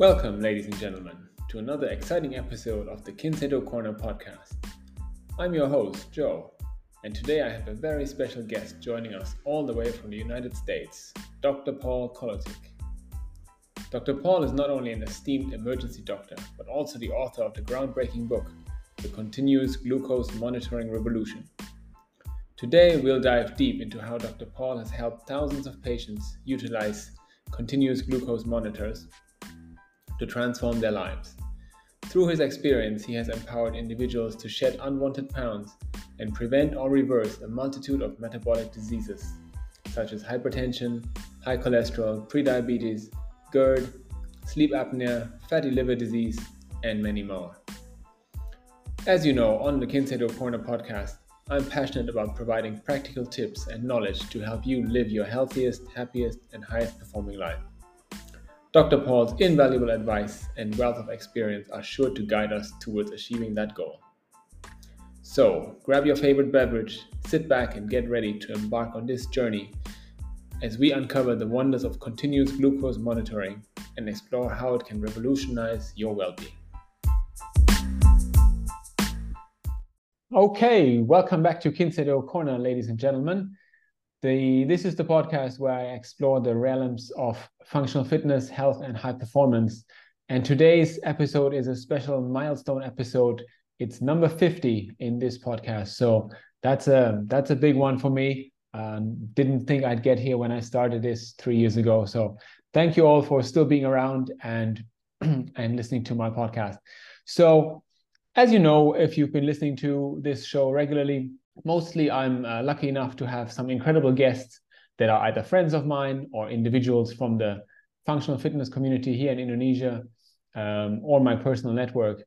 Welcome, ladies and gentlemen, to another exciting episode of the Kinseido Corner podcast. I'm your host, Jo, and today I have a very special guest joining us all the way from the United States, Dr. Paul Kolodzik. Dr. Paul is not only an esteemed emergency doctor, but also the author of the groundbreaking book, The Continuous Glucose Monitoring Revolution. Today, we'll dive deep into how Dr. Paul has helped thousands of patients utilize continuous glucose monitors to transform their lives. Through his experience, he has empowered individuals to shed unwanted pounds and prevent or reverse a multitude of metabolic diseases, such as hypertension, high cholesterol, prediabetes, GERD, sleep apnea, fatty liver disease, and many more. As you know, on the Kinseido Corner podcast, I'm passionate about providing practical tips and knowledge to help you live your healthiest, happiest, and highest performing life. Dr. Paul's invaluable advice and wealth of experience are sure to guide us towards achieving that goal. So, grab your favorite beverage, sit back, and get ready to embark on this journey as we uncover the wonders of continuous glucose monitoring and explore how it can revolutionize your well being. Okay, welcome back to Kinseido Corner, ladies and gentlemen. The, this is the podcast where I explore the realms of functional fitness, health, and high performance. And today's episode is a special milestone episode. It's number 50 in this podcast. So that's a that's a big one for me. Um, didn't think I'd get here when I started this three years ago. So thank you all for still being around and and listening to my podcast. So as you know, if you've been listening to this show regularly, mostly I'm uh, lucky enough to have some incredible guests that are either friends of mine or individuals from the functional fitness community here in Indonesia um, or my personal network.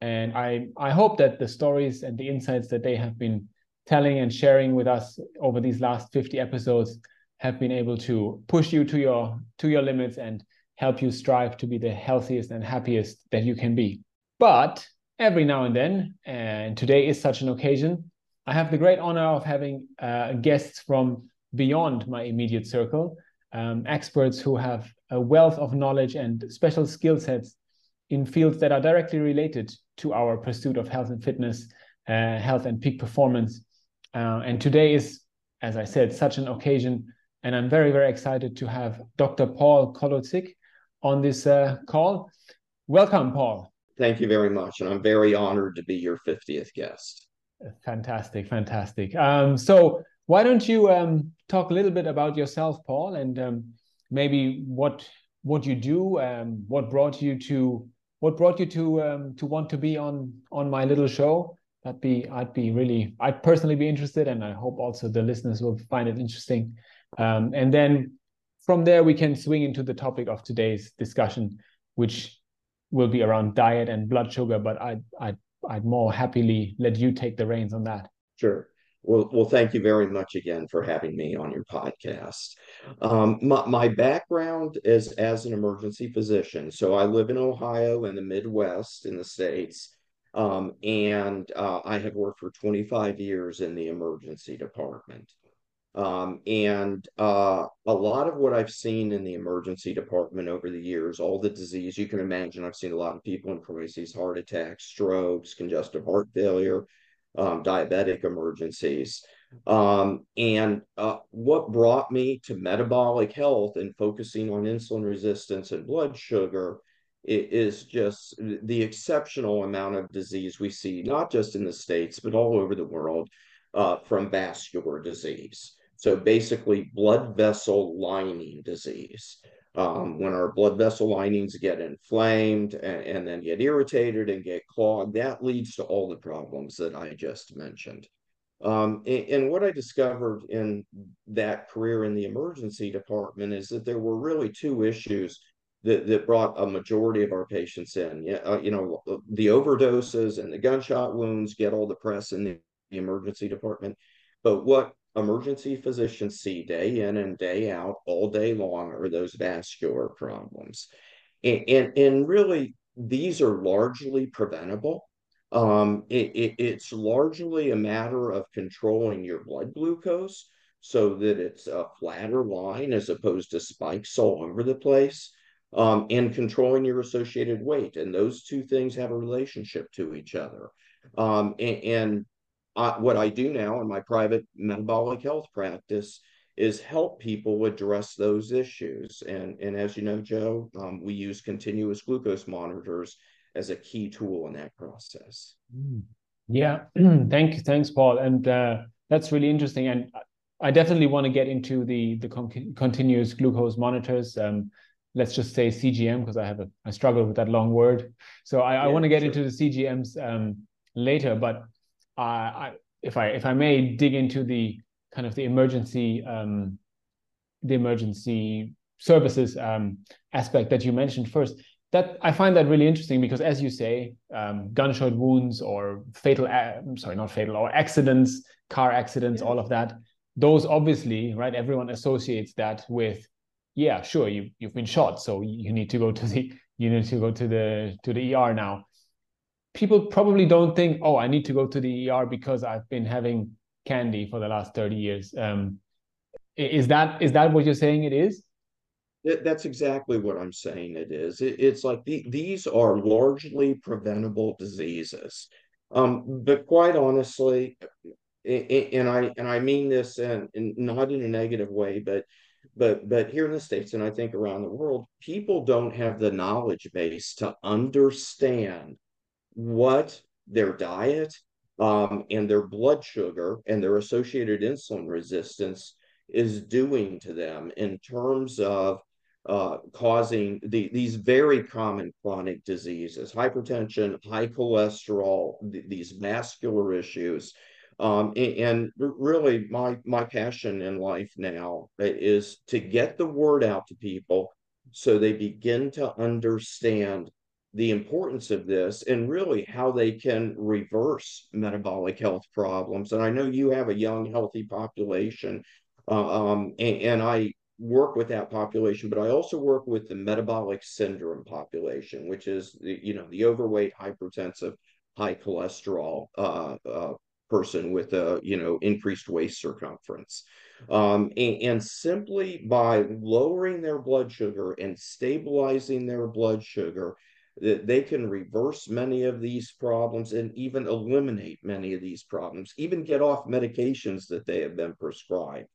And I, I hope that the stories and the insights that they have been telling and sharing with us over these last 50 episodes have been able to push you to your to your limits and help you strive to be the healthiest and happiest that you can be. But every now and then, and today is such an occasion, I have the great honor of having uh, guests from beyond my immediate circle, um, experts who have a wealth of knowledge and special skill sets in fields that are directly related to our pursuit of health and fitness, uh, health and peak performance. Uh, and today is, as I said, such an occasion. And I'm very, very excited to have Dr. Paul Kolodzik on this uh, call. Welcome, Paul. Thank you very much. And I'm very honored to be your 50th guest. Fantastic, fantastic. Um, so why don't you um, talk a little bit about yourself, Paul, and um, maybe what what you do, um, what brought you to what brought you to um, to want to be on on my little show? That'd be I'd be really I'd personally be interested, and I hope also the listeners will find it interesting. Um, and then from there we can swing into the topic of today's discussion, which will be around diet and blood sugar. But I I I'd more happily let you take the reins on that. Sure. Well, well, thank you very much again for having me on your podcast. Um, my, my background is as an emergency physician. So I live in Ohio in the Midwest in the States. Um, and uh, I have worked for 25 years in the emergency department. Um, and uh, a lot of what I've seen in the emergency department over the years, all the disease you can imagine, I've seen a lot of people in crises, heart attacks, strokes, congestive heart failure, um, diabetic emergencies. Um, and uh, what brought me to metabolic health and focusing on insulin resistance and blood sugar is just the exceptional amount of disease we see, not just in the States, but all over the world uh, from vascular disease. So basically, blood vessel lining disease. Um, when our blood vessel linings get inflamed and, and, then get irritated and get clogged, that leads to all the problems that I just mentioned. Um, and, and, what I discovered in that career in the emergency department is that there were really two issues that, that brought a majority of our patients in. Uh, you know, the overdoses and the gunshot wounds get all the press in the, the emergency department. But what emergency physicians see day in and day out, all day long, are those vascular problems. And, and, and really, these are largely preventable. Um, it, it, it's largely a matter of controlling your blood glucose so that it's a flatter line as opposed to spikes all over the place. um, and controlling your associated weight. And those two things have a relationship to each other. Um, and, and I, what I do now in my private metabolic health practice is help people address those issues. And, and as you know, Jo, um, we use continuous glucose monitors as a key tool in that process. Mm. Yeah, thank you, thanks, Paul, and uh, that's really interesting. And I definitely want to get into the the con- continuous glucose monitors. Um, let's just say CGM because I have a I struggle with that long word. So I, yeah, I want to get sure. into the CGMs um, later, but uh, if I if I may dig into the kind of the emergency um, the emergency services um, aspect that you mentioned first. That I find that really interesting because, as you say, um, gunshot wounds or fatal, sorry, not fatal, or accidents, car accidents, yeah. all of that. Those obviously, right? Everyone associates that with yeah, sure, you you've been shot, so you need to go to the you need to go to the to the ER now. People probably don't think, oh, I need to go to the ER because I've been having candy for the last 30 years. Um, is that is that what you're saying it is? That's exactly what I'm saying it is. it's like the, these are largely preventable diseases. Um, but quite honestly, and I and I mean this and not in a negative way, but but but here in the states and i think around the world people don't have the knowledge base to understand what their diet um, and their blood sugar and their associated insulin resistance is doing to them in terms of uh, causing the, these very common chronic diseases hypertension high cholesterol th- these vascular issues. Um, and, and, really, my my passion in life now is to get the word out to people so they begin to understand the importance of this and really how they can reverse metabolic health problems. And I know you have a young, healthy population, uh, um, and, and I work with that population, but I also work with the metabolic syndrome population, which is the, you know the overweight, hypertensive, high cholesterol uh, uh, person with a you know increased waist circumference um, and, and, simply by lowering their blood sugar and stabilizing their blood sugar they can reverse many of these problems and even eliminate many of these problems even get off medications that they have been prescribed.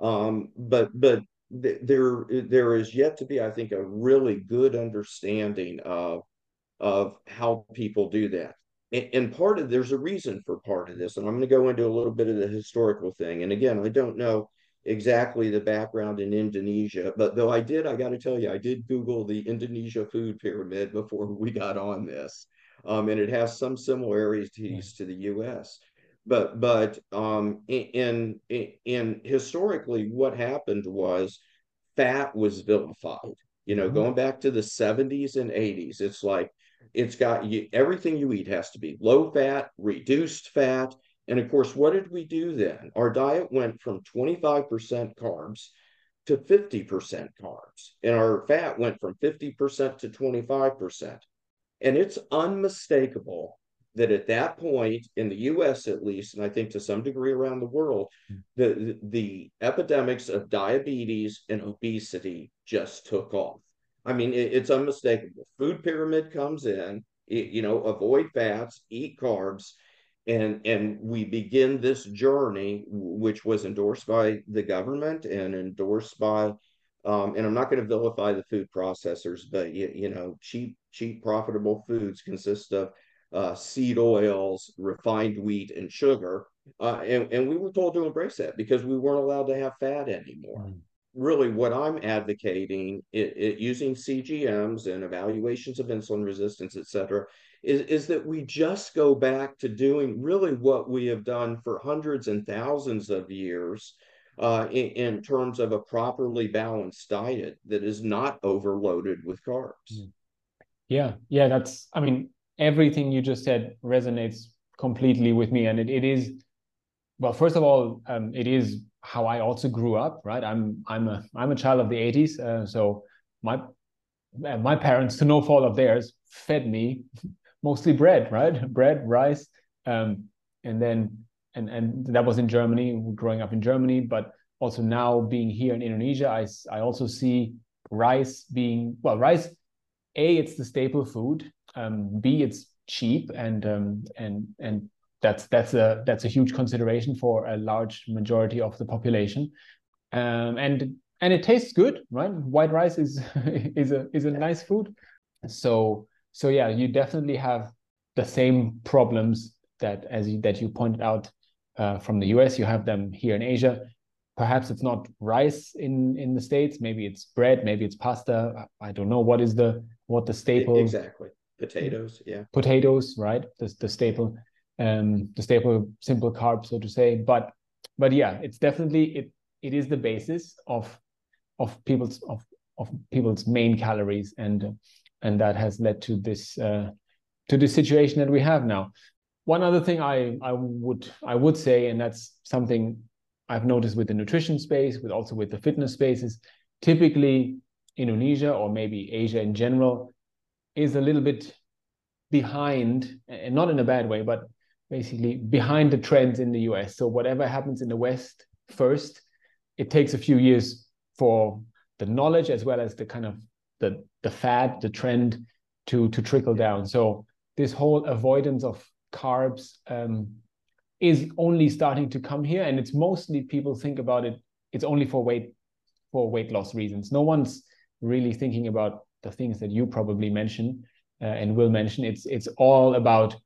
Um, but but th- there there is yet to be i think a really good understanding of of how people do that. And part of there's a reason for part of this and i'm going to go into a little bit of the historical thing. And again i don't know exactly the background in indonesia but though i did i got to tell you i did google the indonesia food pyramid before we got on this um, and it has some similarities to the us but but um, in, in in historically what happened was fat was vilified you know mm-hmm. going back to the 70s and 80s it's like it's got you, everything you eat has to be low fat, reduced fat. And of course, what did we do then? Our diet went from 25% carbs to 50% carbs, and our fat went from 50% to 25%. And it's unmistakable that at that point, in the US at least, and I think to some degree around the world, the, the epidemics of diabetes and obesity just took off. I mean, it, it's unmistakable. Food pyramid comes in, it, you know, avoid fats, eat carbs, and and we begin this journey, which was endorsed by the government and endorsed by, um, and I'm not going to vilify the food processors, but you, you know, cheap, cheap, profitable foods consist of uh, seed oils, refined wheat, and sugar. Uh, and, and we were told to embrace that because we weren't allowed to have fat anymore. Mm really what I'm advocating it, it, using CGMs and evaluations of insulin resistance, et cetera, is, is that we just go back to doing really what we have done for hundreds and thousands of years uh, in, in, terms of a properly balanced diet that is not overloaded with carbs. Hmm. Yeah, yeah, that's, I mean, everything you just said resonates completely with me. And it, it is, well, first of all, um, it is how I also grew up, right? I'm I'm a I'm a child of the 80s, uh, so my uh, my parents, to no fault of theirs, fed me mostly bread, right? Bread, rice, um, and then and and that was in Germany, growing up in Germany, but also now being here in Indonesia, I I also see rice being well, rice. A, it's the staple food. Um, B, it's cheap, and um, and and that's that's a that's a huge consideration for a large majority of the population. Um, and and it tastes good, right? White rice is is a is a nice food. So so yeah, you definitely have the same problems that as you, that you pointed out uh, from the US. You have them here in Asia. Perhaps it's not rice in in the states. Maybe it's bread. Maybe it's pasta. I don't know what is the what the staple exactly potatoes. Yeah, potatoes. Right, the the staple, um, the staple simple carb, so to say. But but yeah, it's definitely it it is the basis of of people's of of people's main calories and and that has led to this uh, to the situation that we have now. One other thing i i would i would say and that's something i've noticed with the nutrition space with also with the fitness spaces, typically indonesia or maybe asia in general is a little bit behind and not in a bad way but basically behind the trends in the us so whatever happens in the west first it takes a few years for the knowledge as well as the kind of the the fad, the trend to to trickle down. So this whole avoidance of carbs um, is only starting to come here, and it's mostly people think about it. It's only for weight for weight loss reasons. No one's really thinking about the things that you probably mention uh, and will mention. It's it's all about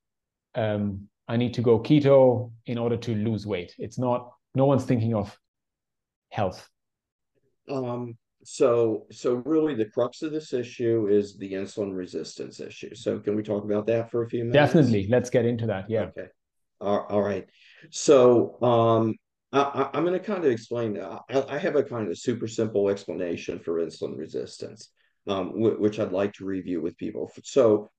um, I need to go keto in order to lose weight. It's not. No one's thinking of health. Um, so so really the crux of this issue is the insulin resistance issue. So can we talk about that for a few minutes? Definitely. Let's get into that. Yeah. Okay. All, all right. So um I, am going to kind of explain I, I, have a kind of super simple explanation for insulin resistance um, which i'd like to review with people. So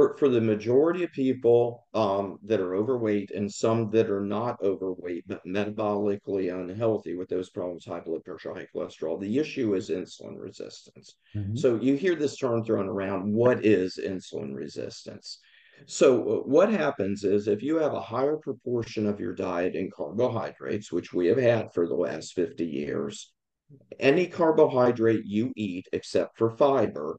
for, for the majority of people um, that are overweight and some that are not overweight but metabolically unhealthy with those problems high blood pressure high cholesterol the issue is insulin resistance mm-hmm. so you hear this term thrown around what is insulin resistance so uh, what happens is if you have a higher proportion of your diet in carbohydrates which we have had for the last 50 years any carbohydrate you eat except for fiber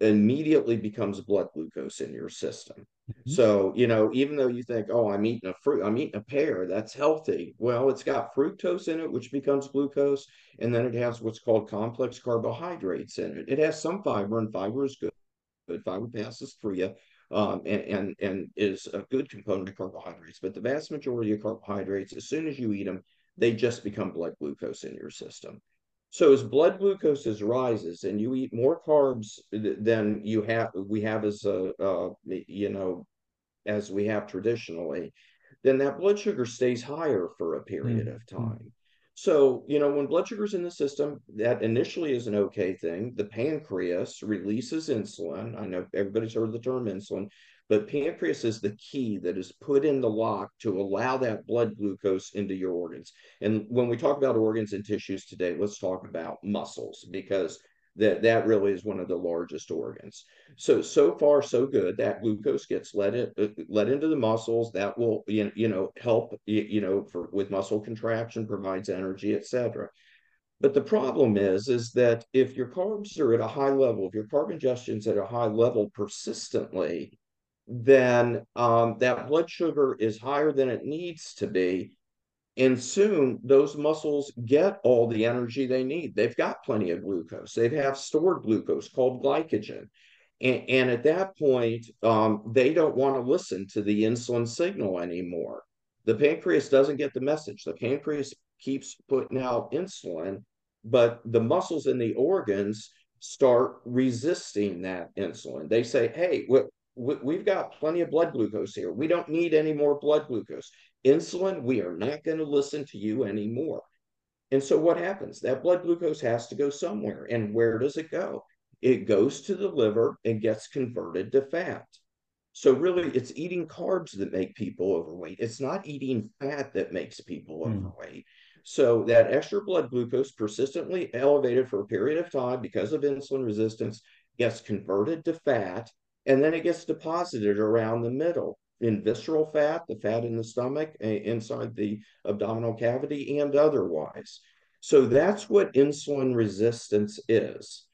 immediately becomes blood glucose in your system. Mm-hmm. So, you know, even though you think, oh, I'm eating a fruit, I'm eating a pear, that's healthy. Well, it's got fructose in it, which becomes glucose. And then it has what's called complex carbohydrates in it. It has some fiber, and fiber is good. Good fiber passes through you. Um, and, and and is a good component of carbohydrates. But the vast majority of carbohydrates, as soon as you eat them, they just become blood glucose in your system. So as blood glucose rises and you eat more carbs than you have, we have as a, uh, you know, as we have traditionally, then that blood sugar stays higher for a period mm-hmm. of time. So, you know, when blood sugar's in the system, that initially is an okay thing. The pancreas releases insulin. I know everybody's heard the term insulin. But pancreas is the key that is put in the lock to allow that blood glucose into your organs. And when we talk about organs and tissues today, let's talk about muscles because that that really is one of the largest organs. So so far so good. That glucose gets let it uh, let into the muscles. That will you know help you know for with muscle contraction, provides energy, etc. But the problem is, is that if your carbs are at a high level, if your carb ingestion is at a high level persistently, then um, that blood sugar is higher than it needs to be. And soon those muscles get all the energy they need. They've got plenty of glucose. They have stored glucose called glycogen. And, and at that point, um, they don't want to listen to the insulin signal anymore. The pancreas doesn't get the message. The pancreas keeps putting out insulin, but the muscles in the organs start resisting that insulin. They say, hey, we've got plenty of blood glucose here. We don't need any more blood glucose. Insulin, we are not going to listen to you anymore. And so what happens? That blood glucose has to go somewhere. And where does it go? It goes to the liver and gets converted to fat. So really, it's eating carbs that make people overweight. It's not eating fat that makes people mm. overweight. So that extra blood glucose persistently elevated for a period of time because of insulin resistance gets converted to fat and then it gets deposited around the middle in visceral fat, the fat in the stomach, inside the abdominal cavity, and otherwise. So that's what insulin resistance is.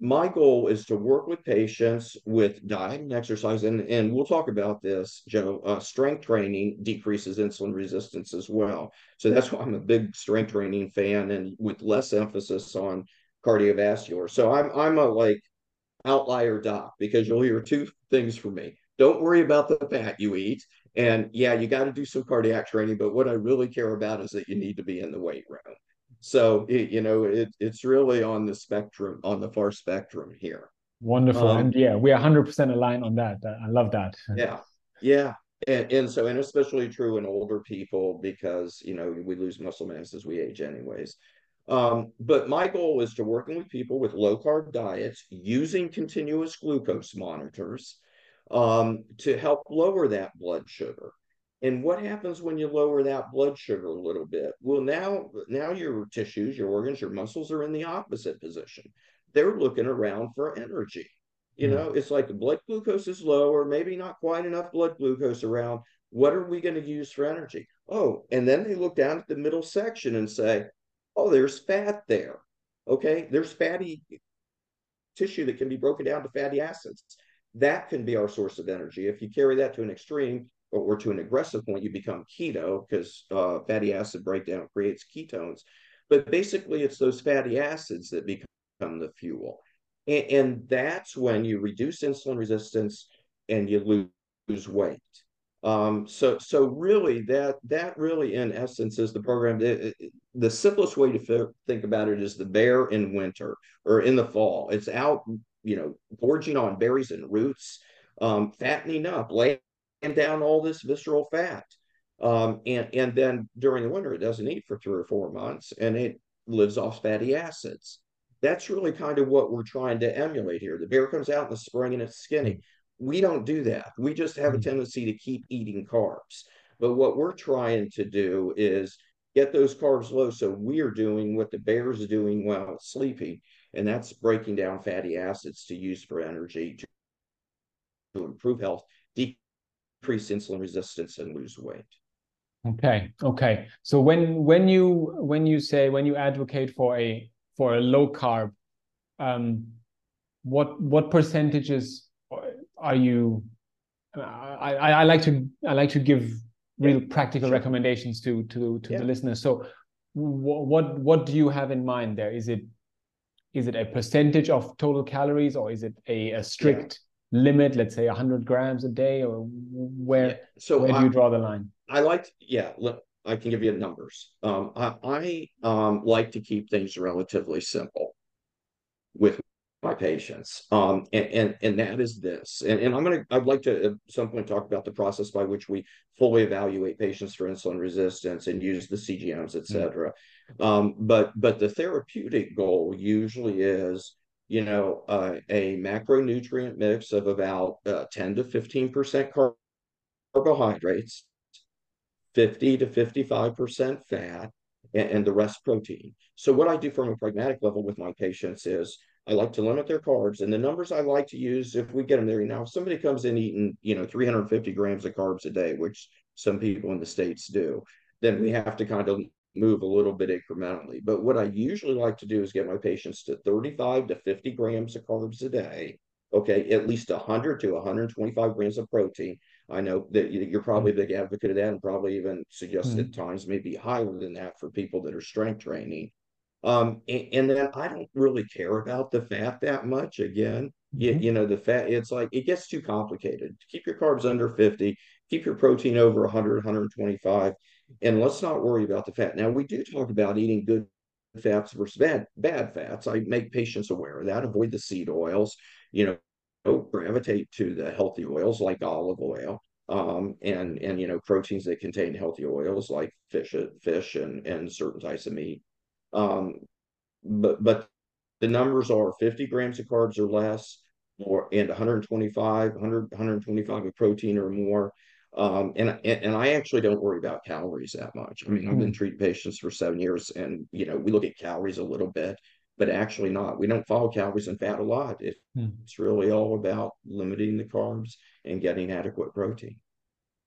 my goal is to work with patients with diet and exercise, and, and we'll talk about this, Jo. Uh, strength training decreases insulin resistance as well. So that's why I'm a big strength training fan, and with less emphasis on cardiovascular. So I'm I'm a like outlier doc because you'll hear two things from me. Don't worry about the fat you eat, and yeah, you got to do some cardiac training. But what I really care about is that you need to be in the weight room. So it, you know, it, it's really on the spectrum, on the far spectrum here. Wonderful, um, and yeah, we are hundred percent aligned on that. I love that. Yeah, yeah, and and so and especially true in older people because you know we lose muscle mass as we age, anyways. Um, but my goal is to working with people with low carb diets using continuous glucose monitors um, to help lower that blood sugar. And what happens when you lower that blood sugar a little bit? Well, now, now your tissues, your organs, your muscles are in the opposite position. They're looking around for energy. You hmm. know, it's like the blood glucose is low, or maybe not quite enough blood glucose around. What are we going to use for energy? Oh, and then they look down at the middle section and say, oh, there's fat there. Okay, there's fatty tissue that can be broken down to fatty acids. That can be our source of energy. If you carry that to an extreme, or, to an aggressive point, you become keto because uh, fatty acid breakdown creates ketones. But basically, it's those fatty acids that become the fuel. And, and that's when you reduce insulin resistance and you lose, weight. Um, so, so really, that that really, in essence, is the program. It, it, the simplest way to think about it is the bear in winter or in the fall. It's out, you know, gorging on berries and roots, um, fattening up, laying down all this visceral fat. Um, and, and then during the winter, it doesn't eat for three or four months and it lives off fatty acids. That's really kind of what we're trying to emulate here. The bear comes out in the spring and it's skinny. We don't do that. We just have a hmm. tendency to keep eating carbs. But what we're trying to do is get those carbs low. So we're doing what the bear's doing while sleeping, and that's breaking down fatty acids to use for energy to, to improve health, decrease insulin resistance and lose weight. Okay. Okay. So when when you when you say when you advocate for a for a low carb, um, what what percentages are you? I, I, I like to I like to give real practical sure. recommendations to to to yeah. the listeners. So what what do you have in mind there? Is it is it a percentage of total calories or is it a, a strict limit, let's say 100 grams a day, or where, yeah. so where do you draw the line? I like, yeah, look, I can give you numbers. Um, I, I um, like to keep things relatively simple my patients. Um, and, and, and that is this. And, and I'm going to, I'd like to at some point talk about the process by which we fully evaluate patients for insulin resistance and use the CGMs, et mm. cetera. Mm-hmm. Um, but, but the therapeutic goal usually is you know, uh, a macronutrient mix of about uh, 10 to 15% car- carbohydrates, 50 to 55% fat, and, and, the rest protein. So, what I do from a pragmatic level with my patients is I like to limit their carbs, and the numbers I like to use if we get them there. Now, if somebody comes in eating, you know, 350 grams of carbs a day, which some people in the States do, then we have to kind of move a little bit incrementally. But what I usually like to do is get my patients to 35 to 50 grams of carbs a day. Okay, at least 100 to 125 grams of protein. I know that you're probably a big advocate of that and probably even suggest mm-hmm. at times maybe higher than that for people that are strength training. Um, and, and, then I don't really care about the fat that much. Again, mm-hmm. you, you know, the fat, it's like it gets too complicated. Keep your carbs under 50, keep your protein over 100, 125 and let's not worry about the fat. Now, we do talk about eating good fats versus bad, bad fats. I make patients aware of that. Avoid the seed oils, you know, gravitate to the healthy oils like olive oil. Um, and and you know proteins that contain healthy oils like fish fish and and certain types of meat um, but but the numbers are 50 grams of carbs or less or and 125 100 125 of protein or more um, and, and I actually don't worry about calories that much. I mean, I've been hmm. treating patients for seven years, and you know, we look at calories a little bit, but actually not. We don't follow calories and fat a lot. It, mm. It's really all about limiting the carbs and getting adequate protein.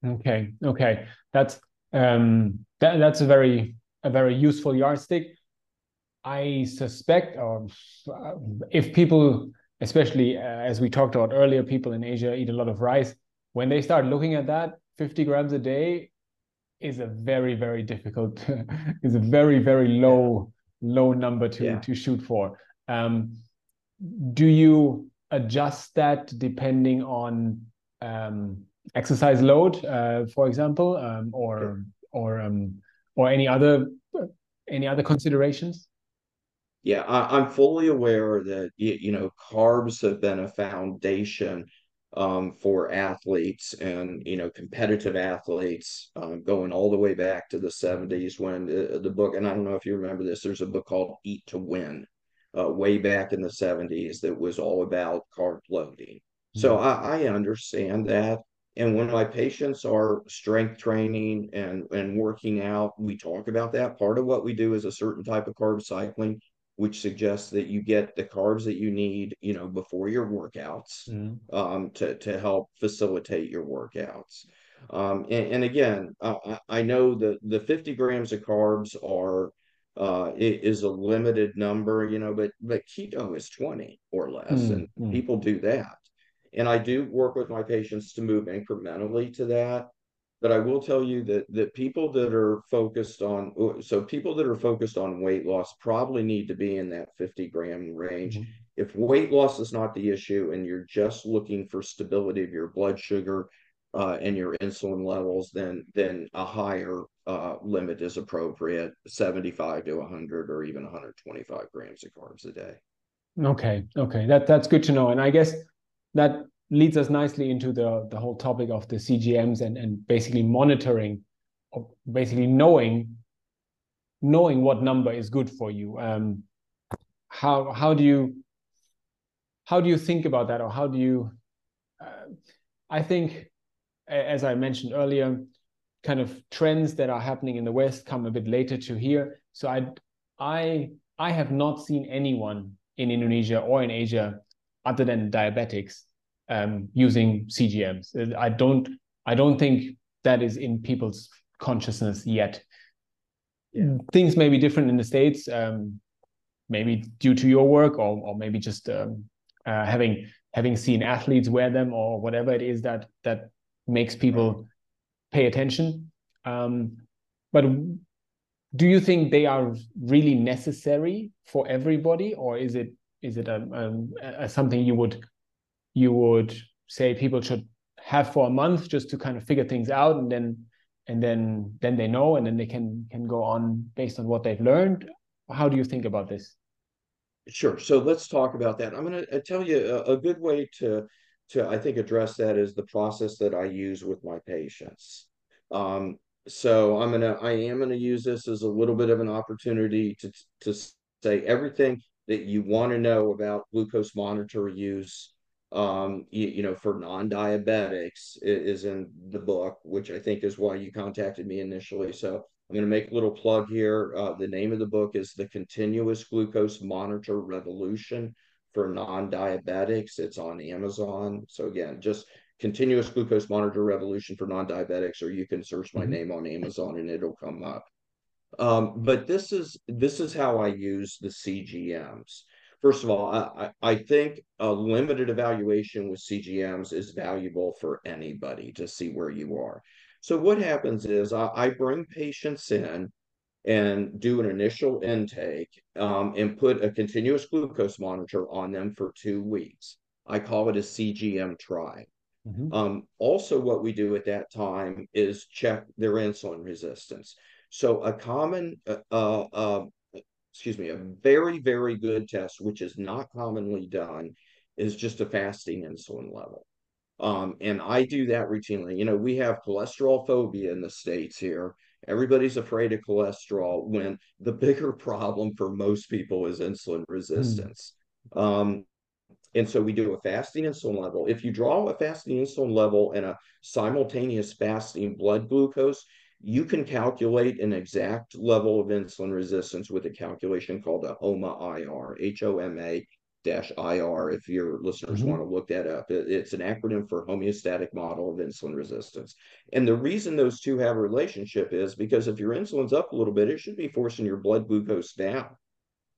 Okay, okay, that's um, that, that's a very a very useful yardstick. I suspect, or uh, if people, especially uh, as we talked about earlier, people in Asia eat a lot of rice. When they start looking at that, 50 grams a day is a very, very difficult, is a very, very low, low number to yeah. to shoot for. Um, do you adjust that depending on um, exercise load, uh, for example, um, or or um, or any other any other considerations? Yeah, I, am fully aware that you know carbs have been a foundation um, for athletes and you know competitive athletes um, going all the way back to the 70s when the, the, book and I don't know if you remember this. There's a book called Eat to Win, uh, way back in the 70s that was all about carb loading. Mm-hmm. So I, I understand that. And when my patients are strength training and, and working out, we talk about that. Part of what we do is a certain type of carb cycling, which suggests that you get the carbs that you need, you know, before your workouts mm. um, to, to help facilitate your workouts. Um, and, and, again, uh, I know that the 50 grams of carbs are uh, is a limited number, you know, but but keto is 20 or less, mm, and mm. people do that. And I do work with my patients to move incrementally to that. But I will tell you that that people that are focused on so people that are focused on weight loss probably need to be in that 50 gram range. Mm-hmm. If weight loss is not the issue and you're just looking for stability of your blood sugar uh, and your insulin levels, then then a higher uh, limit is appropriate 75 to 100 or even 125 grams of carbs a day. Okay, okay, that that's good to know. And I guess that leads us nicely into the the whole topic of the CGMs and and basically monitoring, or basically knowing knowing what number is good for you. Um, how how do you how do you think about that, or how do you? Uh, I think, as I mentioned earlier, kind of trends that are happening in the West come a bit later to here. So I I I have not seen anyone in Indonesia or in Asia other than diabetics um, using CGMs. I don't I don't think that is in people's consciousness yet. Yeah. Things may be different in the states, um, maybe due to your work, or or maybe just um, uh, having having seen athletes wear them, or whatever it is that that makes people pay attention. Um, but do you think they are really necessary for everybody, or is it is it a, a, a something you would you would say people should have for a month just to kind of figure things out and then and then then they know and then they can can go on based on what they've learned. How do you think about this? Sure. So let's talk about that. I'm going to uh, tell you a, a, good way to to i think address that is the process that i use with my patients. Um, so i'm going to i am going to use this as a little bit of an opportunity to to say everything that you want to know about glucose monitor use um, you, you, know, for non-diabetics is in the book, which I think is why you contacted me initially. So I'm going to make a little plug here. Uh, the name of the book is The Continuous Glucose Monitor Revolution for Non-Diabetics. It's on Amazon. So again, just Continuous Glucose Monitor Revolution for Non-Diabetics, or you can search my mm-hmm. name on Amazon and it'll come up. Um, but this is this is how I use the CGMs first of all, I, I think a limited evaluation with CGMs is valuable for anybody to see where you are. So what happens is I, I bring patients in and do an initial intake um, and put a continuous glucose monitor on them for two weeks. I call it a CGM try. Mm-hmm. Um, also, what we do at that time is check their insulin resistance. So, a common uh, uh, uh excuse me, a very, very good test, which is not commonly done, is just a fasting insulin level. Um, and I do that routinely. You know, we have cholesterol phobia in the States here. Everybody's afraid of cholesterol when the bigger problem for most people is insulin resistance. Mm. Um, and so we do a fasting insulin level. If you draw a fasting insulin level and a simultaneous fasting blood glucose, you can calculate an exact level of insulin resistance with a calculation called a HOMA-IR, H-O-M-A dash IR, if your listeners mm-hmm. want to look that up. it's an acronym for homeostatic model of insulin resistance. And the reason those two have a relationship is because if your insulin's up a little bit, it should be forcing your blood glucose down.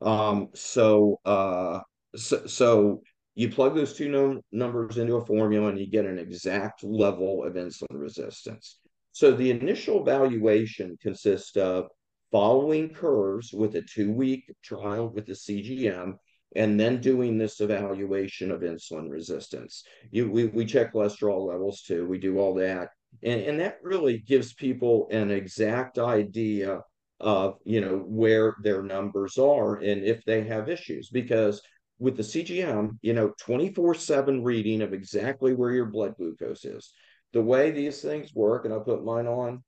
Um, so, uh, so, so you plug those two num- numbers into a formula and you get an exact level of insulin resistance. So the initial evaluation consists of following curves with a two week trial with the CGM and then doing this evaluation of insulin resistance. You, we, we check cholesterol levels too. We do all that. And, and that really gives people an exact idea of, you know, where their numbers are and if they have issues. Because with the CGM, you know, 24 7 reading of exactly where your blood glucose is. The way these things work, and I'll put mine on,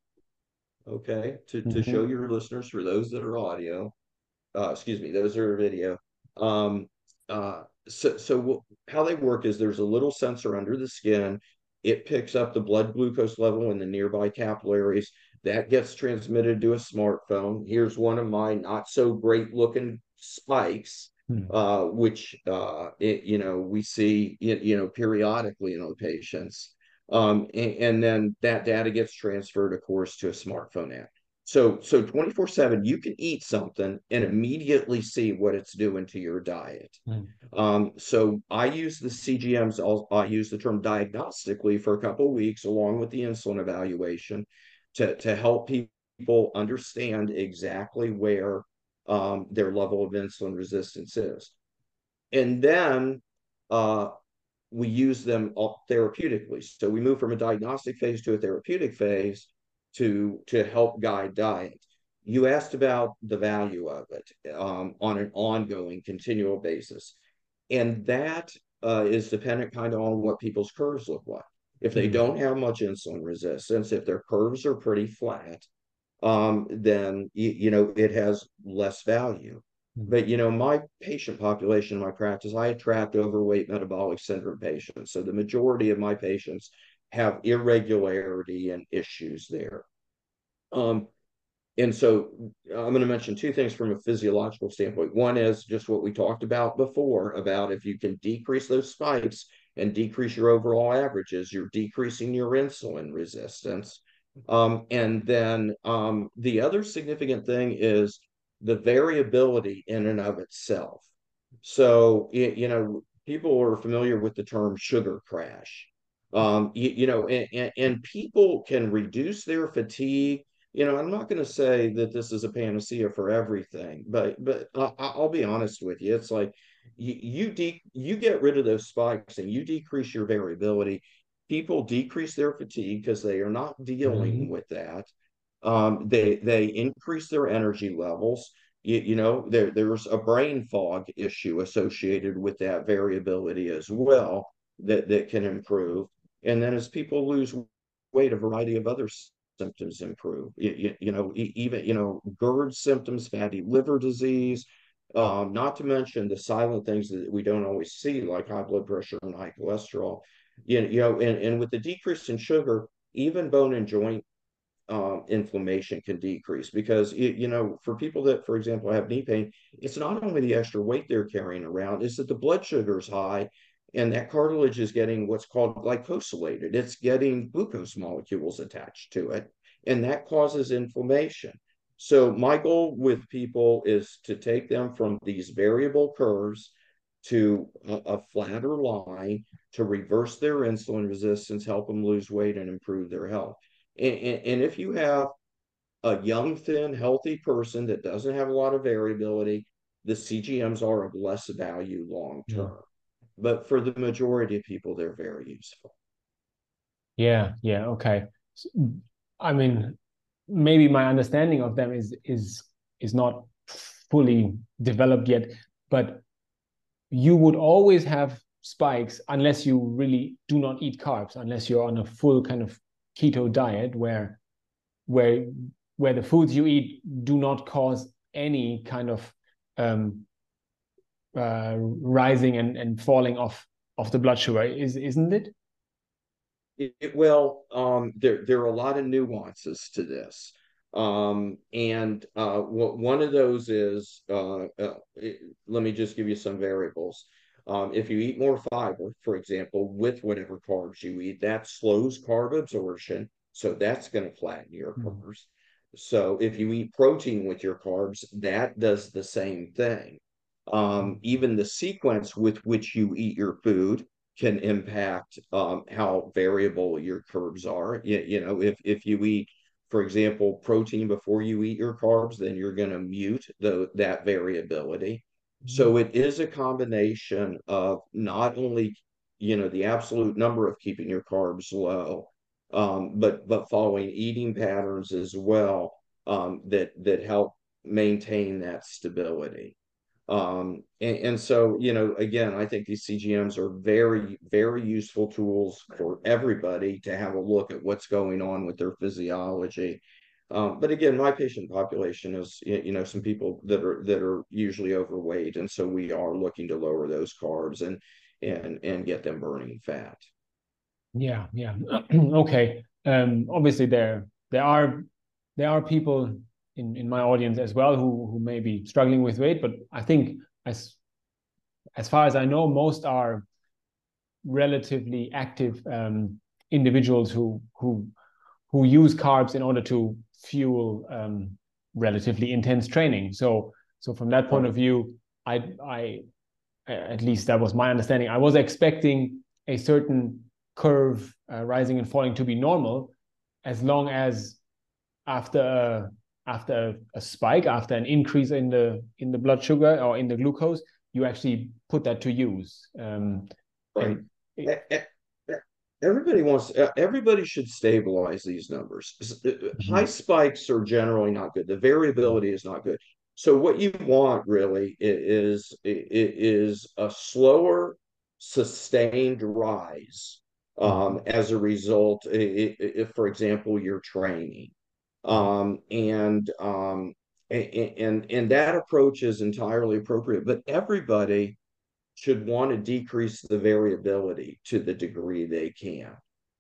okay, to, mm-hmm. to show your listeners for those that are audio, uh, excuse me, those are video. Um, uh, so, so how they work is there's a little sensor under the skin. It picks up the blood glucose level in the nearby capillaries. That gets transmitted to a smartphone. Here's one of my not so great looking spikes, hmm. uh, which uh, it, you know we see you know periodically in the patients. Um, and, and, then that data gets transferred, of course, to a smartphone app. So, so 24 7, you can eat something and immediately see what it's doing to your diet. Mm. Um, so, I use the CGMs, I'll, I use the term diagnostically for a couple of weeks along with the insulin evaluation to, to help people understand exactly where um, their level of insulin resistance is. And then uh, we use them therapeutically. So we move from a diagnostic phase to a therapeutic phase to to help guide diet. You asked about the value of it um, on an ongoing, continual basis, and that uh, is dependent kind of on what people's curves look like. If they mm-hmm. don't have much insulin resistance, if their curves are pretty flat, um, then you, you know it has less value. Hmm. But you know, my patient population in my practice, I attract overweight metabolic syndrome patients. So the majority of my patients have irregularity and issues there. Um, and so I'm going to mention two things from a physiological standpoint. One is just what we talked about before about if you can decrease those spikes and decrease your overall averages, you're decreasing your insulin resistance. Um, and then um, the other significant thing is the variability in and of itself. So, you know, people are familiar with the term sugar crash. Um, you, you know, and, and people can reduce their fatigue. You know, I'm not going to say that this is a panacea for everything, but but I'll be honest with you. It's like you you, de- you get rid of those spikes and you decrease your variability. People decrease their fatigue because they are not dealing mm-hmm. with that. Um, they they increase their energy levels. You, you know, there there's a brain fog issue associated with that variability as well that that can improve. And then as people lose weight, a variety of other symptoms improve. You, you, you know, even you know GERD symptoms, fatty liver disease. Um, not to mention the silent things that we don't always see, like high blood pressure and high cholesterol. You, you know, and, and with the decrease in sugar, even bone and joint um, inflammation can decrease because it, you know for people that for example have knee pain it's not only the extra weight they're carrying around it's that the blood sugar is high and that cartilage is getting what's called glycosylated. It's getting glucose molecules attached to it and that causes inflammation. So my goal with people is to take them from these variable curves to a, a flatter line to reverse their insulin resistance help them lose weight and improve their health and, and, if you have a young, thin, healthy person that doesn't have a lot of variability, the CGMs are of less value long hmm. term. Yeah. But for the majority of people, they're very useful. Yeah, yeah, okay. I mean, maybe my understanding of them is is is not fully developed yet, but you would always have spikes unless you really do not eat carbs, unless you're on a full kind of keto diet where where where the foods you eat do not cause any kind of um, uh, rising and, and falling off of the blood sugar. Is isn't it? It, it well um, there there are a lot of nuances to this. Um, and uh, one of those is uh, uh, it, let me just give you some variables um, if you eat more fiber, for example, with whatever carbs you eat, that slows carb absorption. So that's going to flatten your hmm. curves. Mm-hmm. So if you eat protein with your carbs, that does the same thing. Um, even the sequence with which you eat your food can impact um, how variable your curves are. You, you know, if if you eat, for example, protein before you eat your carbs, then you're going to mute the, that variability. So mm-hmm. it is a combination of not only you know the absolute number of keeping your carbs low, um, but but following eating patterns as well um, that that help maintain that stability. Um, and, and, so, you know, again, I think these CGMs are very, very useful tools for everybody to have a look at what's going on with their physiology. Um, but again, my patient population is, you know, some people that are that are usually overweight, and so we are looking to lower those carbs and and and get them burning fat. Yeah, yeah. okay. Um, obviously, there there are there are people in, in my audience as well who who may be struggling with weight, but I think as as far as I know, most are relatively active um, individuals who who who use carbs in order to fuel um, relatively intense training. So so from that point of view, I I at least that was my understanding. I was expecting a certain curve uh, rising and falling to be normal, as long as after a, after a spike, after an increase in the in the blood sugar or in the glucose, you actually put that to use. Um, right. It, everybody wants everybody should stabilize these numbers mm-hmm. high spikes are generally not good the variability is not good so what you want really is is a slower sustained rise um, mm-hmm. as a result if for example you're training um, and um, and and that approach is entirely appropriate. But everybody should want to decrease the variability to the degree they can.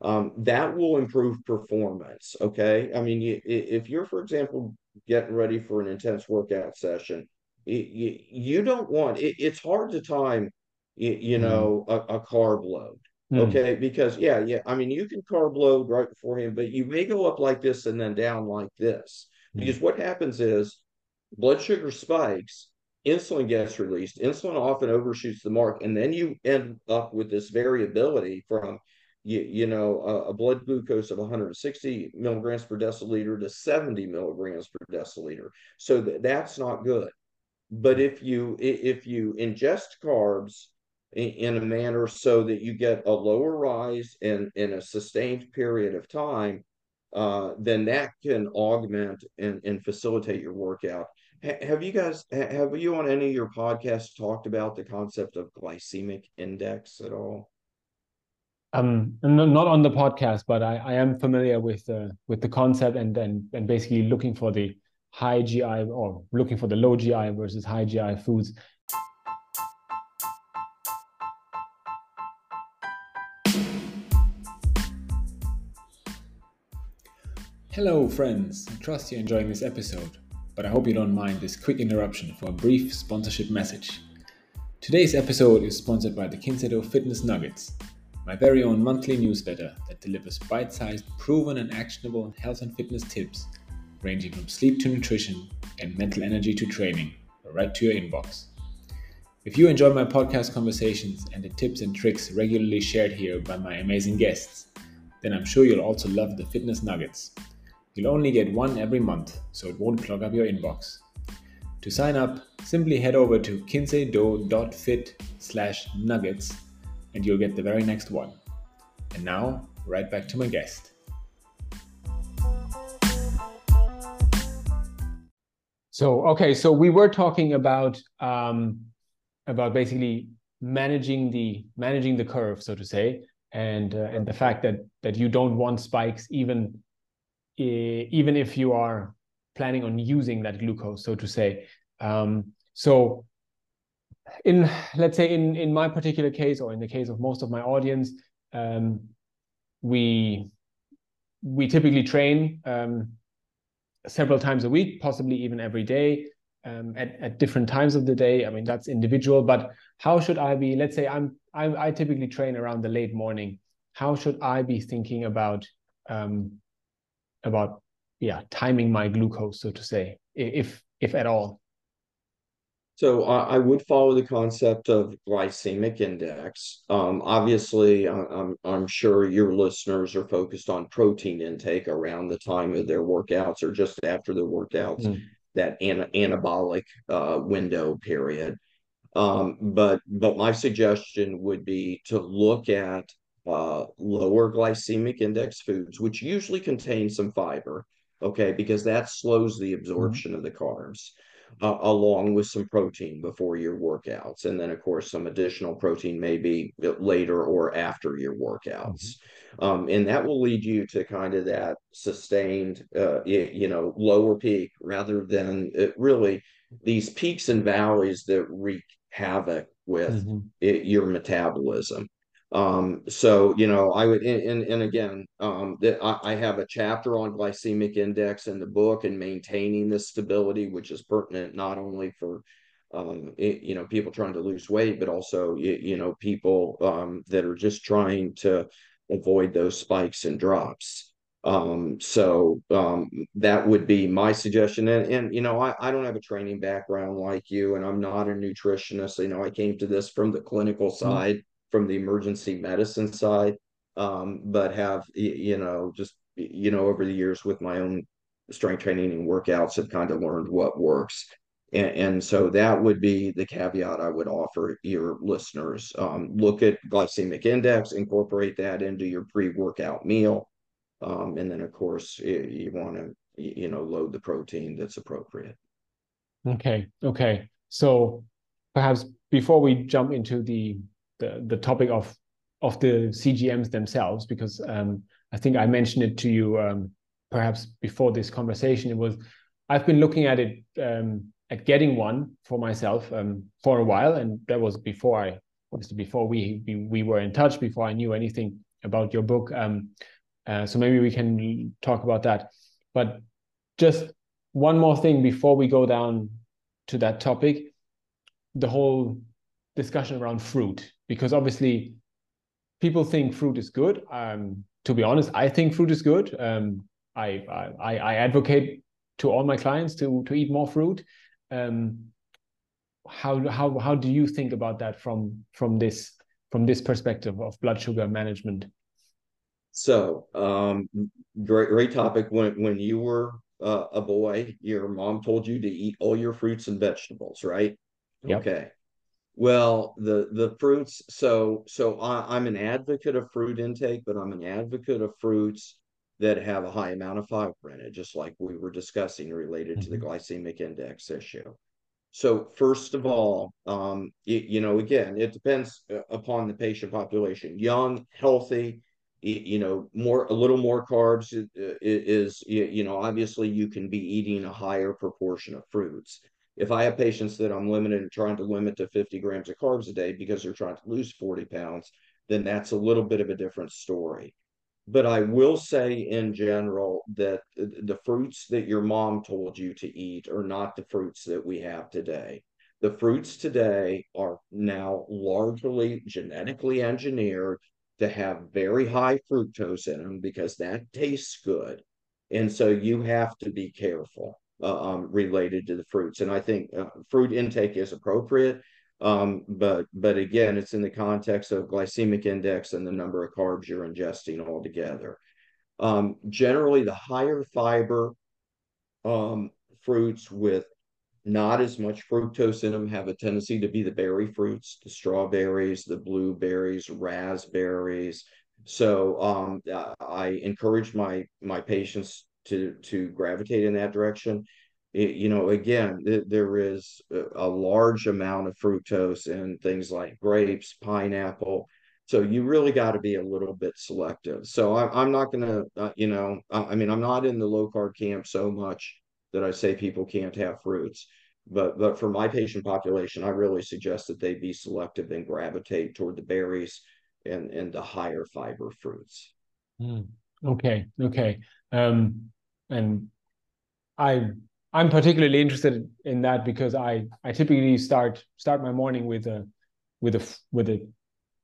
Um, that will improve performance. Okay, I mean, you, if you're, for example, getting ready for an intense workout session, you, you don't want. It, it's hard to time, you, you mm-hmm. know, a, a carb load. Mm. Okay, because yeah, yeah. I mean, you can carb load right beforehand, but you may go up like this and then down like this. Mm. Because what happens is blood sugar spikes, insulin gets released, insulin often overshoots the mark, and then you end up with this variability from you, you know a, a blood glucose of 160 milligrams per deciliter to 70 milligrams per deciliter. So th- that's not good. But if you if you ingest carbs in a manner so that you get a lower rise in, in a sustained period of time, uh, then that can augment and, and facilitate your workout. H- have you guys, have you on any of your podcasts talked about the concept of glycemic index at all? Um, not on the podcast, but I, I am familiar with the with the concept and then and basically looking for the high GI or looking for the low GI versus high GI foods Hello, friends. I trust you're enjoying this episode, but I hope you don't mind this quick interruption for a brief sponsorship message. Today's episode is sponsored by the Kinseido Fitness Nuggets, my very own monthly newsletter that delivers bite sized, proven, and actionable health and fitness tips ranging from sleep to nutrition and mental energy to training right to your inbox. If you enjoy my podcast conversations and the tips and tricks regularly shared here by my amazing guests, then I'm sure you'll also love the Fitness Nuggets You'll only get one every month, so it won't clog up your inbox. To sign up, simply head over to kinseido.fit slash nuggets and you'll get the very next one. And now, right back to my guest. So, okay, so we were talking about um, about basically managing the managing the curve, so to say, and uh, and the fact that that you don't want spikes even even if you are planning on using that glucose, so to say. Um, so in let's say in in my particular case or in the case of most of my audience um, we we typically train um, several times a week possibly even every day um, at, at different times of the day i mean that's individual but how should i be let's say i'm i, I typically train around the late morning how should i be thinking about um, about yeah timing my glucose so to say if if at all So I, I would follow the concept of glycemic index. Um, obviously, I, I'm I'm sure your listeners are focused on protein intake around the time of their workouts or just after their workouts, mm. that an, anabolic uh, window period. Um, but but my suggestion would be to look at uh, lower glycemic index foods, which usually contain some fiber, okay, because that slows the absorption mm-hmm. of the carbs uh, along with some protein before your workouts. And then, of course, some additional protein maybe later or after your workouts. Mm-hmm. Um, and that will lead you to kind of that sustained, uh, you know, lower peak rather than really these peaks and valleys that wreak havoc with mm-hmm. it, your metabolism. Um, so you know, I would, and and, again, um, that I, I, have a chapter on glycemic index in the book and maintaining this stability, which is pertinent not only for um, it, you know people trying to lose weight, but also you, you know people um, that are just trying to avoid those spikes and drops. Um, so um, that would be my suggestion. And, and you know, I, I don't have a training background like you, and I'm not a nutritionist. You know, I came to this from the clinical mm-hmm. side. From the emergency medicine side, um, but have you know just you know over the years with my own strength training and workouts have kind of learned what works. And, and so that would be the caveat I would offer your listeners. Um, look at glycemic index, incorporate that into your pre-workout meal, um, and then of course you, you want to you know load the protein that's appropriate. Okay. Okay. So perhaps before we jump into the the the topic of of the CGMs themselves because um, I think I mentioned it to you um, perhaps before this conversation. It was I've been looking at it um, at getting one for myself um, for a while, and that was before I obviously before we, we we were in touch, before I knew anything about your book. Um, uh, so maybe we can talk about that. But just one more thing before we go down to that topic, the whole discussion around fruit because obviously people think fruit is good. Um, to be honest, I think fruit is good. Um, I, I, I advocate to all my clients to to eat more fruit. Um, how how how do you think about that from from this from this perspective of blood sugar management? So, um, great great topic. When when you were uh, a boy, your mom told you to eat all your fruits and vegetables, right? Yep. Okay. Well, the the fruits. So so I, I'm an advocate of fruit intake, but I'm an advocate of fruits that have a high amount of fiber in it, just like we were discussing related to the mm-hmm. glycemic index issue. So first of all, um, you, you, know, again, it depends uh, upon the patient population. Young, healthy, you know, more a little more carbs is, you know, obviously you can be eating a higher proportion of fruits. If I have patients that I'm limited and trying to limit to 50 grams of carbs a day because they're trying to lose 40 pounds, then that's a little bit of a different story. But I will say in general that the fruits that your mom told you to eat are not the fruits that we have today. The fruits today are now largely genetically engineered to have very high fructose in them because that tastes good. And so you have to be careful uh, um, related to the fruits. And I think uh, fruit intake is appropriate. Um, but but again, it's in the context of glycemic index and the number of carbs you're ingesting altogether. Um, generally, the higher fiber um, fruits with not as much fructose in them have a tendency to be the berry fruits, the strawberries, the blueberries, raspberries. So um, I encourage my my patients to to gravitate in that direction. It, you know, again, th- there is a, a large amount of fructose in things like grapes, pineapple. So you really got to be a little bit selective. So I, am not going to, uh, you know, I, I mean, I'm not in the low carb camp so much that I say people can't have fruits but but for my patient population, I really suggest that they be selective and gravitate toward the berries and and the higher fiber fruits. Mm, okay, okay. Um, and I I'm particularly interested in that because I I typically start start my morning with a with a with a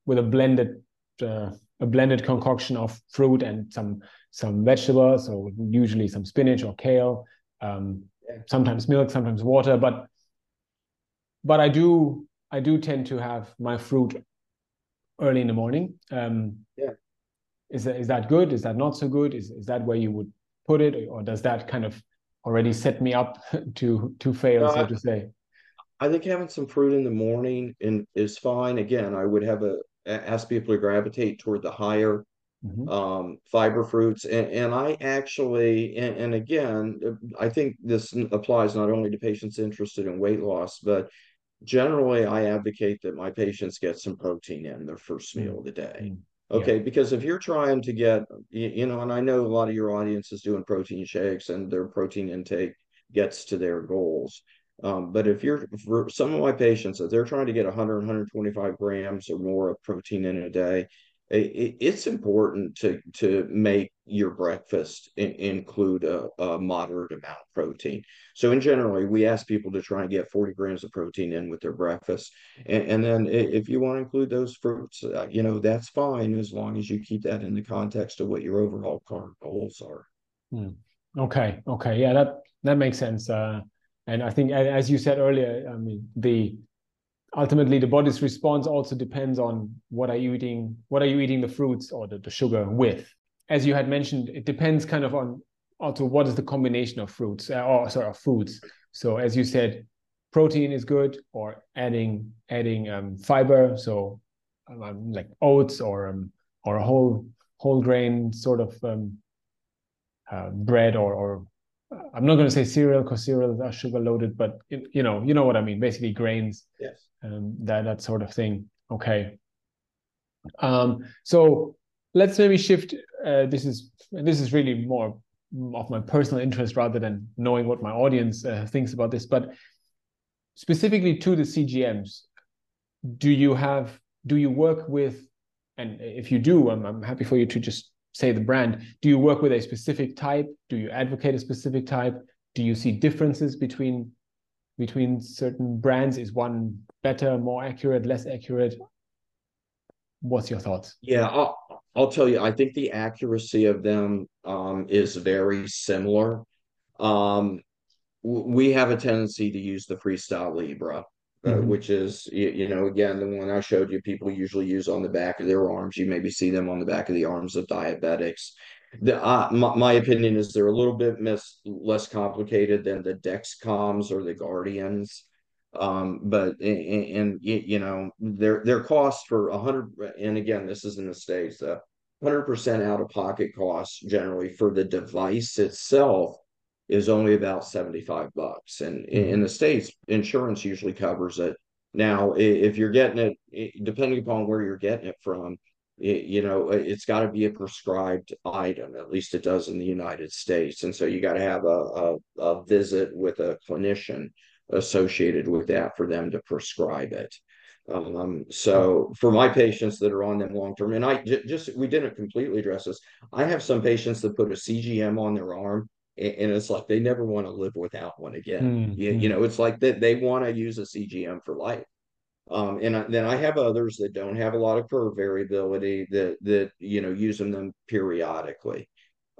with a blended uh, a blended concoction of fruit and some some vegetables, so usually some spinach or kale, um, sometimes milk, sometimes water. But but I do I do tend to have my fruit early in the morning. Um, yeah. Is that is that good? Is that not so good? Is is that where you would put it, or does that kind of already set me up to to fail, no, so to say? I think having some fruit in the morning and is fine. Again, I would have a ask people to gravitate toward the higher mm-hmm. um, fiber fruits, and, and I actually, and, and again, I think this applies not only to patients interested in weight loss, but generally I advocate that my patients get some protein in their first meal of the day. Mm-hmm. Okay, yeah. because if you're trying to get, you know, and I know a lot of your audience is doing protein shakes and their protein intake gets to their goals. Um, but if you're for some of my patients, if they're trying to get 100, 125 grams or more of protein in a day, it, it's important to to make your breakfast in, include a, a, moderate amount of protein. So in generally, we ask people to try and get 40 grams of protein in with their breakfast, and, and then if you want to include those fruits, uh, you know that's fine as long as you keep that in the context of what your overall carb goals are. Hmm. Okay, okay, yeah, that that makes sense. Uh, and I think, as you said earlier, I mean the ultimately the body's response also depends on what are you eating what are you eating the fruits or the, the sugar with. As you had mentioned it depends kind of on also what is the combination of fruits uh, or sorry of foods. So as you said protein is good or adding adding um, fiber so um, like oats or um, or a whole whole grain sort of um, uh, bread or or I'm not going to say cereal because cereals are sugar loaded, but it, you know, you know what I mean. Basically, grains, yes, um, that that sort of thing. Okay. Um, so let's maybe shift. Uh, this is this is really more of my personal interest rather than knowing what my audience uh, thinks about this. But specifically to the CGMs, do you have do you work with? And if you do, I'm, I'm happy for you to just say the brand do you work with a specific type? Do you advocate a specific type? Do you see differences between between certain brands? Is one better more accurate less accurate? What's your thoughts? Yeah i'll, I'll tell you i think the accuracy of them um, is very similar. Um, we have a tendency to use the freestyle uh, mm-hmm. which is you, you, know again the one I showed you people usually use on the back of their arms. You maybe see them on the back of the arms of diabetics. The, uh, my, my, opinion is they're a little bit miss, less complicated than the Dexcoms or the Guardians. Um, but and, and, you know their their cost for a hundred and again this is in the states. Uh, 100% out of pocket costs generally for the device itself is only about 75 bucks. And mm-hmm. in the States, insurance usually covers it. Now, if you're getting it, depending upon where you're getting it from, it, you know, it's got to be a prescribed item. At least it does in the United States. And so you got to have a, a, a visit with a clinician associated with that for them to prescribe it. Um, so for my patients that are on them long term, and I j- just we didn't completely address this. I have some patients that put a CGM on their arm and it's like they never want to live without one again. Mm-hmm. You, you know, it's like that they, they want to use a CGM for life. Um, and I, then I have others that don't have a lot of curve variability that that you know use them, them periodically.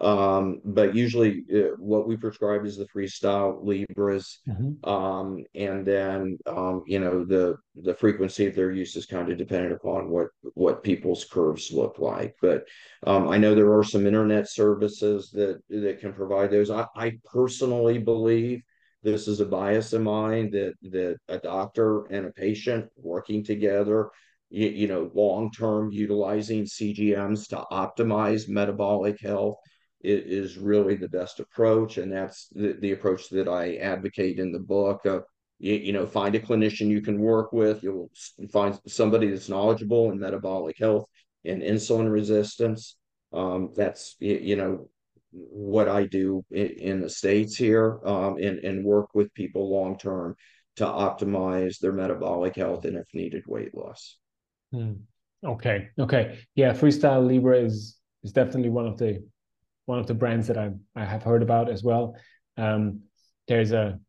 Um, but usually uh, what we prescribe is the freestyle Libres, Mm-hmm. Um, and then, um, you know, the, the frequency of their use is kind of dependent upon what, what people's curves look like. But, um, I know there are some internet services that, that can provide those. I, I personally believe this is a bias of mine that, that a doctor and a patient working together you, you know, long term utilizing CGMs to optimize metabolic health is really the best approach. And that's the, the approach that I advocate in the book. Uh, you, you, know, find a clinician you can work with. You'll find somebody that's knowledgeable in metabolic health and insulin resistance. Um, that's, you know, what I do in, in the States here um, and, and work with people long term to optimize their metabolic health and, if needed, weight loss. Hmm. Okay. Okay. Yeah. Freestyle Libre is is definitely one of the one of the brands that I I have heard about as well. Um, there's a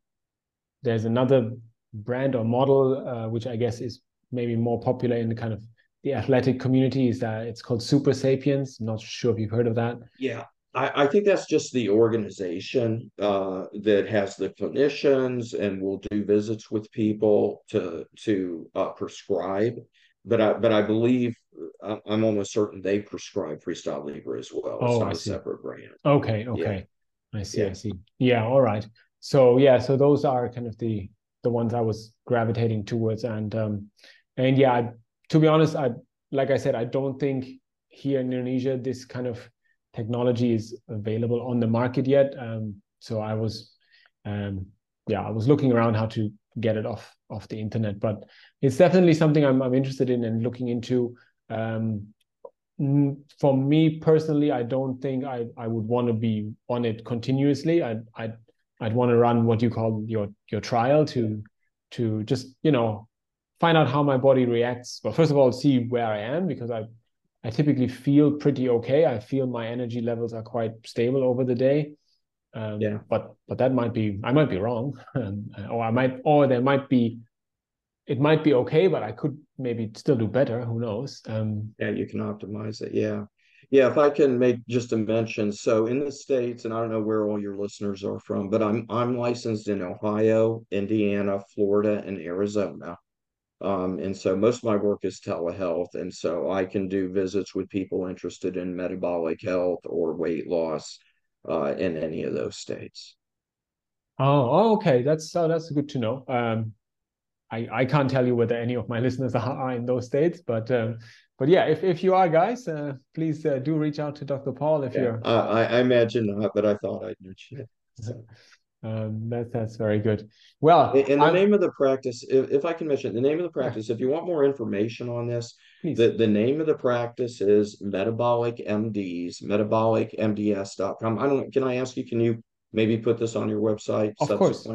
there's another brand or model uh, which I guess is maybe more popular in the kind of the athletic community is that it's called Supersapiens. Not sure if you've heard of that. Yeah. I, I think that's just the organization uh, that has the clinicians and will do visits with people to to uh, prescribe. But I but I believe uh, I'm almost certain they prescribe Freestyle Libre as well. It's Oh, not I a see. separate brand. Okay, okay. I see, I Yeah. see. Yeah, all right. So yeah, so those are kind of the the ones I was gravitating towards. And um and yeah, I, to be honest, I like I said, I don't think here in Indonesia this kind of technology is available on the market yet. Um so I was um yeah, I was looking around how to get it off off the internet, but it's definitely something I'm I'm interested in and looking into. Um for me personally, I don't think I, I would want to be on it continuously. I'd I'd I'd want to run what you call your your trial to to just you know find out how my body reacts. Well, first of all, see where I am because I I typically feel pretty okay. I feel my energy levels are quite stable over the day. Um, Yeah. But but that might be I might be wrong, um, or I might or there might be it might be okay, but I could maybe still do better. Who knows? Um, Yeah, you can optimize it. Yeah. Yeah, if I can make just a mention. So in the States, and I don't know where all your listeners are from, but I'm I'm licensed in Ohio, Indiana, Florida, and Arizona. Um, and so most of my work is telehealth. And so I can do visits with people interested in metabolic health or weight loss uh, in any of those states. Oh, oh, okay. That's oh, that's good to know. Um, I I can't tell you whether any of my listeners are, are in those states, but um, but yeah, if if you are guys, uh, please uh, do reach out to Dr. Paul if Yeah, you're. I, I imagine not, but I thought I'd mention it. So. Um, that that's very good. Well, And the I'm, name of the practice, if, if I can mention, the name of the practice, if you want more information on this, please. the, the name of the practice is Metabolic MDs, metabolicmds.com. I don't, can I ask you, can you maybe put this on your website Of course.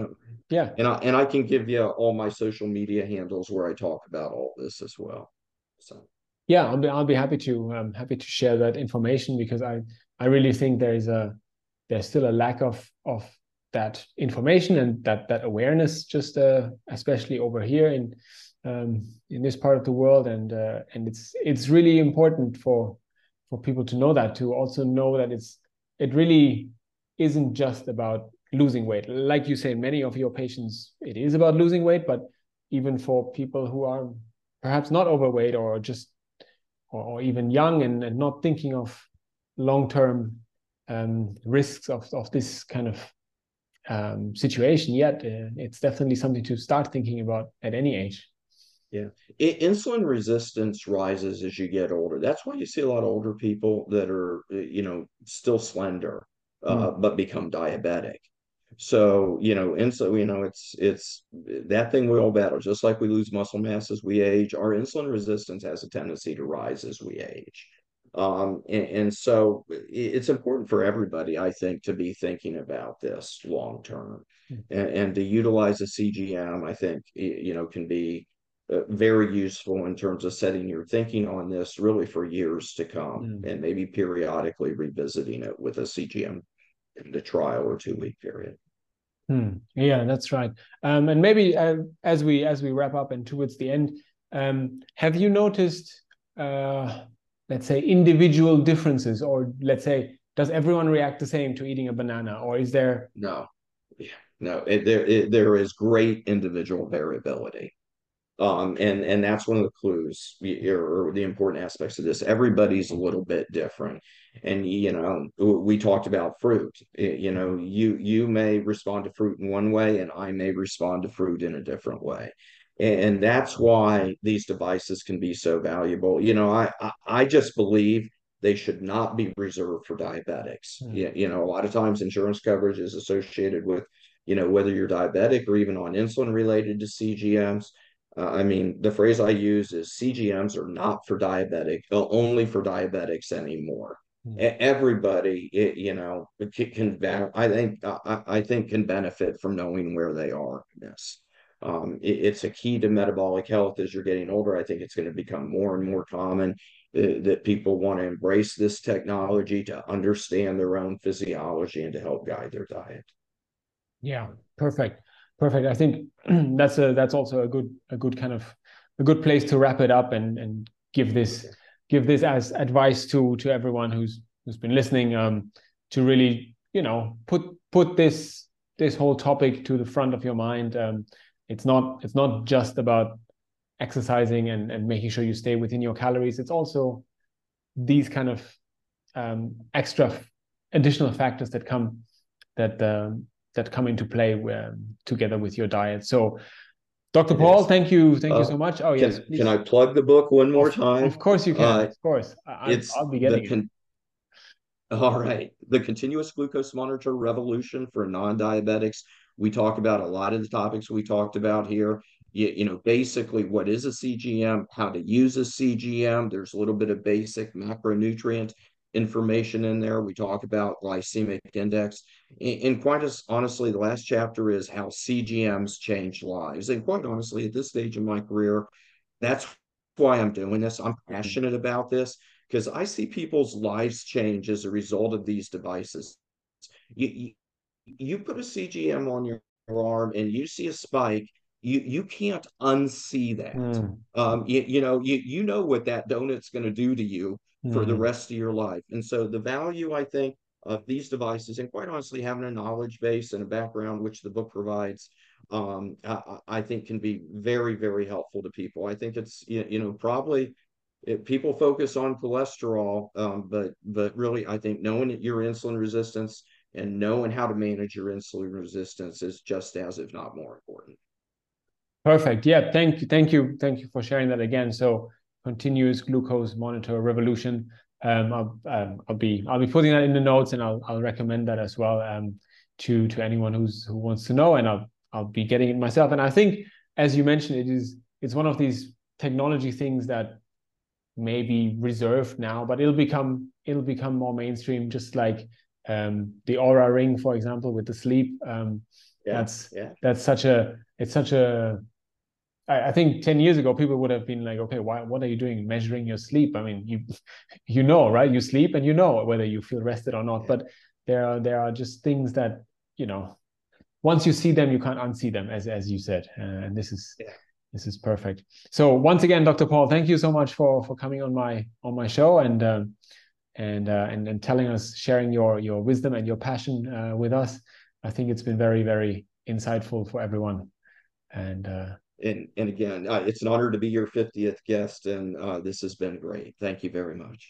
yeah, And I, and I can give you all my social media handles where I talk about all this as well. So, yeah, I'll be I'll be happy to um happy to share that information because I I really think there is a there's still a lack of of that information and that that awareness just uh, especially over here in um, in this part of the world and uh, and it's it's really important for for people to know that to also know that it's it really isn't just about losing weight like you say many of your patients it is about losing weight but even for people who are perhaps not overweight or just or, or even young and, and not thinking of long-term um, risks of, of this kind of um, situation yet, uh, it's definitely something to start thinking about at any age. Yeah. I, insulin resistance rises as you get older. That's why you see a lot of older people that are, uh, you know, still slender, uh, Mm. but become diabetic. So, you know, insulin, you know, it's it's that thing we all battle. Just like we lose muscle mass as we age, our insulin resistance has a tendency to rise as we age. Um, and, and so it's important for everybody, I think, to be thinking about this long term Mm. and, and to utilize a CGM, I think, you know, can be uh, very useful in terms of setting your thinking on this really for years to come Mm. and maybe periodically revisiting it with a CGM in the trial or two week period. Hmm. Yeah, that's right. Um, and maybe uh, as we as we wrap up and towards the end, um, have you noticed, uh, let's say, individual differences, or let's say, does everyone react the same to eating a banana, or is there? No, yeah, no, it, there it, there is great individual variability. Um, and and that's one of the clues or, or the important aspects of this. Everybody's a little bit different, and you know we talked about fruit. It- you know, you you may respond to fruit in one way, and I may respond to fruit in a different way, and that's why these devices can be so valuable. You know, I I, I just believe they should not be reserved for diabetics. Hmm. Yeah, you know, a lot of times insurance coverage is associated with you know whether you're diabetic or even on insulin related to CGMs uh, I mean, the phrase I use is CGMs are not for diabetic, only for diabetics anymore. E- Everybody, it, you know, can, can I think I, I think can benefit from knowing where they are in this. Um, it- it's a key to metabolic health as you're getting older. I think it's going to become more and more common uh, that people want to embrace this technology to understand their own physiology and to help guide their diet. Yeah, perfect, perfect. I think that's a that's also a good a good kind of a good place to wrap it up and and give this give this as advice to to everyone who's who's been listening. Um, to really you know put put this this whole topic to the front of your mind. Um, it's not it's not just about exercising and, and making sure you stay within your calories. It's also these kind of um, extra additional factors that come that um, that come into play um, together with your diet. So, Dr. Paul, is. thank you, thank uh, you so much. Oh yes, can, can, I plug the book one more time? Of course you can. Uh, of course, I, it's I'll be getting con- it. All right, the continuous glucose monitor revolution for non-diabetics. We talk about a lot of the topics we talked about here. You, you know, basically what is a CGM, how to use a CGM. There's a little bit of basic macronutrient information in there. We talk about glycemic index. And, quite as honestly, the last chapter is how CGMs change lives. And quite honestly, at this stage in my career, that's why I'm doing this. I'm passionate about this because I see people's lives change as a result of these devices. You, you, you put a CGM on your, your arm and you see a spike, you you can't unsee that. Mm. Um, you, you know, you you know what that donut's going to do to you for the mm-hmm. rest of your life. And so the value, I think, of these devices, and quite honestly, having a knowledge base and a background, which the book provides, um, I, I, think can be very, very helpful to people. I think it's, you know, probably it, people focus on cholesterol, um, but, but really, I think knowing your insulin resistance and knowing how to manage your insulin resistance is just as, if not more important. Perfect. Yeah. Thank you. Thank you. Thank you for sharing that again. So, continuous glucose monitor revolution. Um, I'll, um, I'll be I'll be putting that in the notes, and I'll I'll recommend that as well um, to to anyone who's who wants to know, and I'll I'll be getting it myself. And I think, as you mentioned, it is it's one of these technology things that may be reserved now, but it'll become it'll become more mainstream, just like um, the Oura Ring, for example, with the sleep. Um, yeah, that's yeah. that's such a it's such a I, I think 10 years ago, people would have been like, okay, why, what are you doing measuring your sleep? I mean, you, you know, right? You sleep and you know whether you feel rested or not, yeah. but there are, there are just things that, you know, once you see them, you can't unsee them as, as you said. Uh, and this is, yeah. this is perfect. So once again, Dr. Paul, thank you so much for, for coming on my, on my show and, um, and, uh, and, and telling us, sharing your, your wisdom and your passion uh, with us. I think it's been very, very insightful for everyone. And, uh, and and again, uh, it's an honor to be your 50th guest, and uh, this has been great. Thank you very much.